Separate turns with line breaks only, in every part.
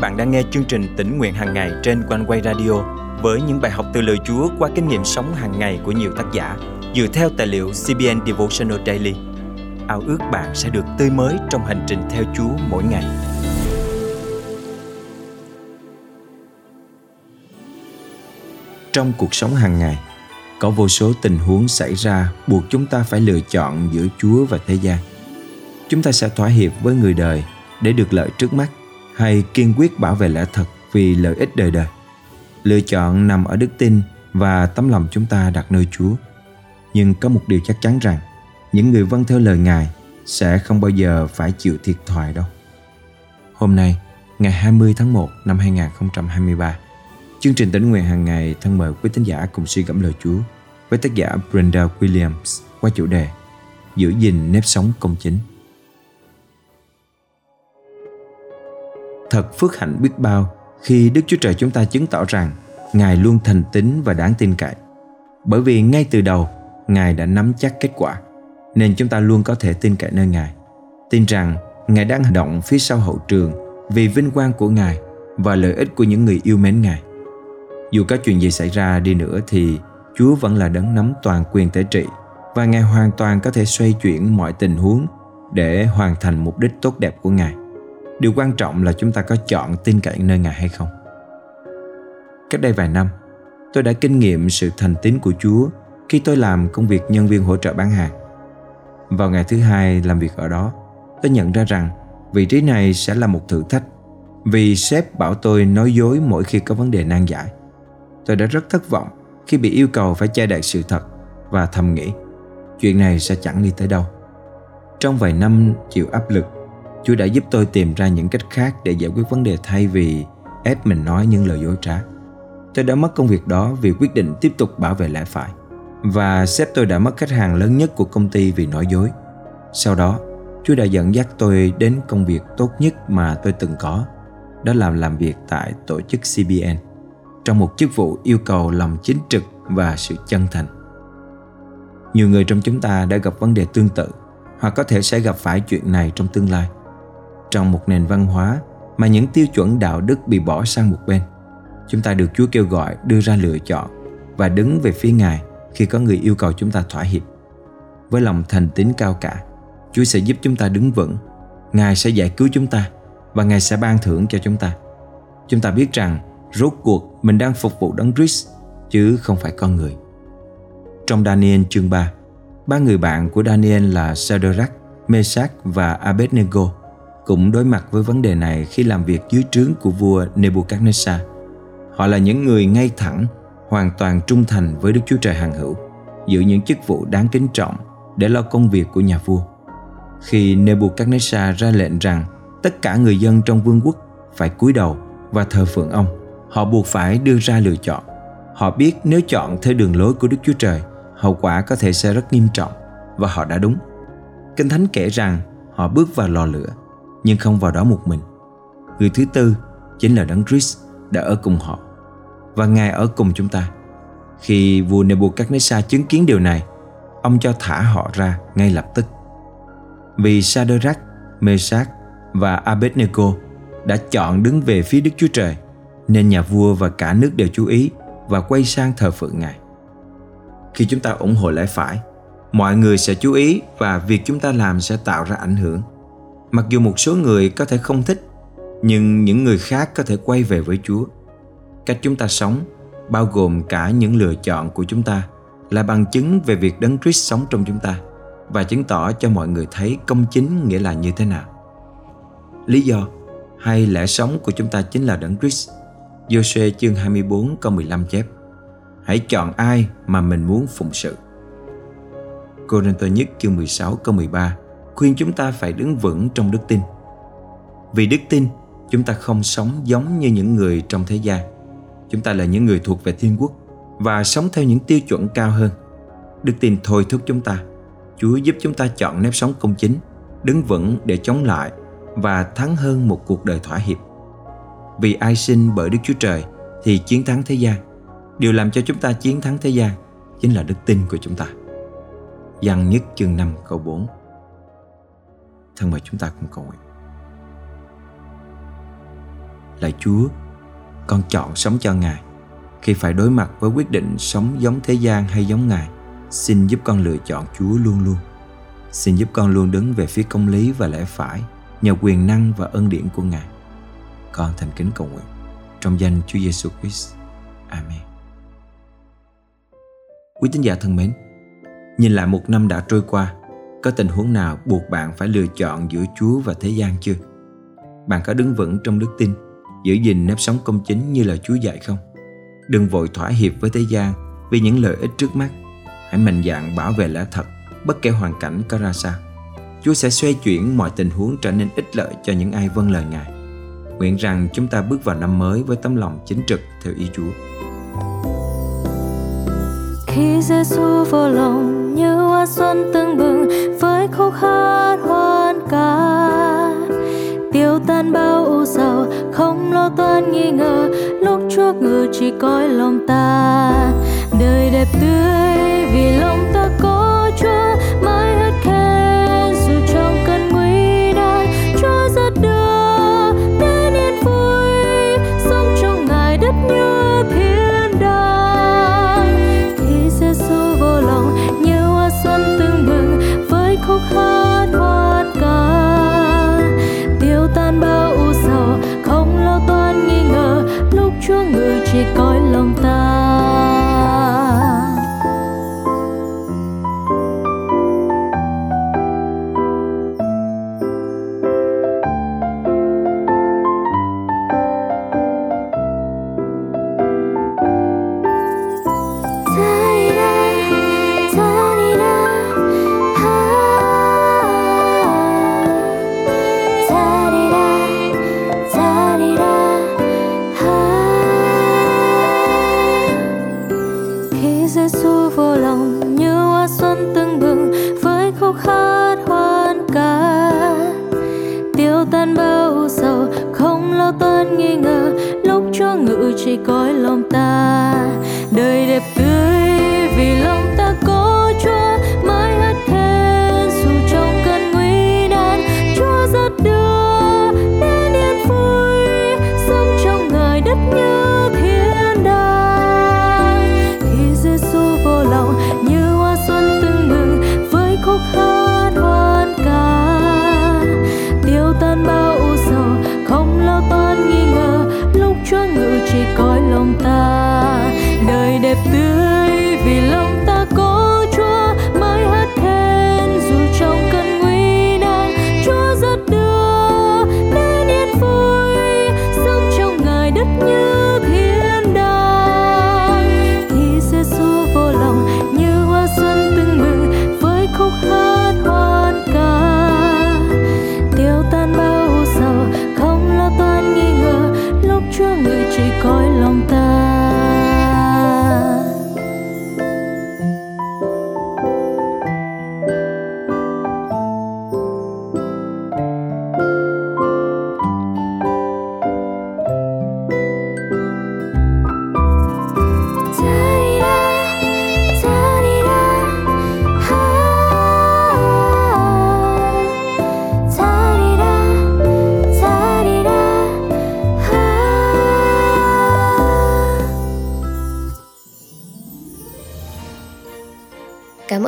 bạn đang nghe chương trình tỉnh nguyện hàng ngày trên quanh quay radio với những bài học từ lời Chúa qua kinh nghiệm sống hàng ngày của nhiều tác giả dựa theo tài liệu CBN Devotional Daily. Ao ước bạn sẽ được tươi mới trong hành trình theo Chúa mỗi ngày.
Trong cuộc sống hàng ngày, có vô số tình huống xảy ra buộc chúng ta phải lựa chọn giữa Chúa và thế gian. Chúng ta sẽ thỏa hiệp với người đời để được lợi trước mắt hay kiên quyết bảo vệ lẽ thật vì lợi ích đời đời. Lựa chọn nằm ở đức tin và tấm lòng chúng ta đặt nơi Chúa. Nhưng có một điều chắc chắn rằng những người vâng theo lời Ngài sẽ không bao giờ phải chịu thiệt thòi đâu. Hôm nay, ngày 20 tháng 1 năm 2023, chương trình tỉnh nguyện hàng ngày thân mời quý tín giả cùng suy gẫm lời Chúa với tác giả Brenda Williams qua chủ đề Giữ gìn nếp sống công chính. Thật phước hạnh biết bao khi Đức Chúa Trời chúng ta chứng tỏ rằng Ngài luôn thành tín và đáng tin cậy. Bởi vì ngay từ đầu, Ngài đã nắm chắc kết quả, nên chúng ta luôn có thể tin cậy nơi Ngài. Tin rằng Ngài đang hành động phía sau hậu trường vì vinh quang của Ngài và lợi ích của những người yêu mến Ngài. Dù có chuyện gì xảy ra đi nữa thì Chúa vẫn là đấng nắm toàn quyền thể trị và Ngài hoàn toàn có thể xoay chuyển mọi tình huống để hoàn thành mục đích tốt đẹp của Ngài. Điều quan trọng là chúng ta có chọn tin cậy nơi Ngài hay không. Cách đây vài năm, tôi đã kinh nghiệm sự thành tín của Chúa khi tôi làm công việc nhân viên hỗ trợ bán hàng. Vào ngày thứ hai làm việc ở đó, tôi nhận ra rằng vị trí này sẽ là một thử thách vì sếp bảo tôi nói dối mỗi khi có vấn đề nan giải. Tôi đã rất thất vọng khi bị yêu cầu phải che đậy sự thật và thầm nghĩ chuyện này sẽ chẳng đi tới đâu. Trong vài năm chịu áp lực Chúa đã giúp tôi tìm ra những cách khác để giải quyết vấn đề thay vì ép mình nói những lời dối trá. Tôi đã mất công việc đó vì quyết định tiếp tục bảo vệ lẽ phải. Và sếp tôi đã mất khách hàng lớn nhất của công ty vì nói dối. Sau đó, Chúa đã dẫn dắt tôi đến công việc tốt nhất mà tôi từng có. Đó là làm việc tại tổ chức CBN trong một chức vụ yêu cầu lòng chính trực và sự chân thành. Nhiều người trong chúng ta đã gặp vấn đề tương tự hoặc có thể sẽ gặp phải chuyện này trong tương lai trong một nền văn hóa mà những tiêu chuẩn đạo đức bị bỏ sang một bên. Chúng ta được chúa kêu gọi đưa ra lựa chọn và đứng về phía ngài khi có người yêu cầu chúng ta thỏa hiệp. Với lòng thành tín cao cả chúa sẽ giúp chúng ta đứng vững ngài sẽ giải cứu chúng ta và ngài sẽ ban thưởng cho chúng ta. Chúng ta biết rằng rốt cuộc mình đang phục vụ đấng Christ chứ không phải con người. Trong Daniel chương 3 ba người bạn của Daniel là Shadrach, Meshach và Abednego cũng đối mặt với vấn đề này khi làm việc dưới trướng của vua Nebuchadnezzar. Họ là những người ngay thẳng, hoàn toàn trung thành với Đức Chúa Trời hàng hữu, giữ những chức vụ đáng kính trọng để lo công việc của nhà vua. Khi Nebuchadnezzar ra lệnh rằng tất cả người dân trong vương quốc phải cúi đầu và thờ phượng ông, họ buộc phải đưa ra lựa chọn. Họ biết nếu chọn theo đường lối của Đức Chúa Trời, hậu quả có thể sẽ rất nghiêm trọng và họ đã đúng. Kinh Thánh kể rằng họ bước vào lò lửa nhưng không vào đó một mình. Người thứ tư chính là Đấng Christ đã ở cùng họ và Ngài ở cùng chúng ta. Khi vua Nebuchadnezzar chứng kiến điều này, ông cho thả họ ra ngay lập tức. Vì Sadrach, Meshach và Abednego đã chọn đứng về phía Đức Chúa Trời, nên nhà vua và cả nước đều chú ý và quay sang thờ phượng Ngài. Khi chúng ta ủng hộ lẽ phải, mọi người sẽ chú ý và việc chúng ta làm sẽ tạo ra ảnh hưởng mặc dù một số người có thể không thích, nhưng những người khác có thể quay về với chúa cách chúng ta sống, bao gồm cả những lựa chọn của chúng ta, là bằng chứng về việc đấng Christ sống trong chúng ta và chứng tỏ cho mọi người thấy công chính nghĩa là như thế nào. Lý do hay lẽ sống của chúng ta chính là đấng Christ. Joshua chương 24 câu 15 chép, Hãy chọn ai mà mình muốn phụng sự. Cô-rinh-tô nhất chương 16 câu 13 khuyên chúng ta phải đứng vững trong đức tin. Vì đức tin, chúng ta không sống giống như những người trong thế gian. Chúng ta là những người thuộc về thiên quốc và sống theo những tiêu chuẩn cao hơn. Đức tin thôi thúc chúng ta. Chúa giúp chúng ta chọn nếp sống công chính, đứng vững để chống lại và thắng hơn một cuộc đời thỏa hiệp. Vì ai sinh bởi Đức Chúa Trời thì chiến thắng thế gian. Điều làm cho chúng ta chiến thắng thế gian chính là đức tin của chúng ta. Giăng nhất chương 5 câu 4 Thân mời chúng ta cùng cầu nguyện. Lạy Chúa, con chọn sống cho Ngài. Khi phải đối mặt với quyết định sống giống thế gian hay giống Ngài, xin giúp con lựa chọn Chúa luôn luôn. Xin giúp con luôn đứng về phía công lý và lẽ phải nhờ quyền năng và ân điển của Ngài. Con thành kính cầu nguyện trong danh Chúa Giêsu Christ. Amen. Quý tín giả thân mến, nhìn lại một năm đã trôi qua, có tình huống nào buộc bạn phải lựa chọn giữa Chúa và thế gian chưa? Bạn có đứng vững trong đức tin, giữ gìn nếp sống công chính như là Chúa dạy không? Đừng vội thỏa hiệp với thế gian vì những lợi ích trước mắt. Hãy mạnh dạn bảo vệ lẽ thật, bất kể hoàn cảnh có ra sao. Chúa sẽ xoay chuyển mọi tình huống trở nên ích lợi cho những ai vâng lời Ngài. Nguyện rằng chúng ta bước vào năm mới với tấm lòng chính trực theo ý Chúa.
Khi Giêsu vô lòng như hoa xuân tưng bừng với khúc hát hoan ca. Tiêu tan bao u sầu, không lo toan nghi ngờ, lúc Chúa ngự chỉ coi lòng ta. Đời đẹp tươi vì chỉ coi khúc hát hoan ca. Tiêu tan bao sầu, không lo toan nghi ngờ, lúc Chúa ngự chỉ cõi lòng ta. Đời đẹp tươi chỉ cõi lòng ta. Đời đẹp tươi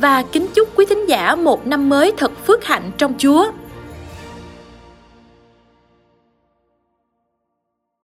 và kính chúc quý thính giả một năm mới thật phước hạnh trong Chúa.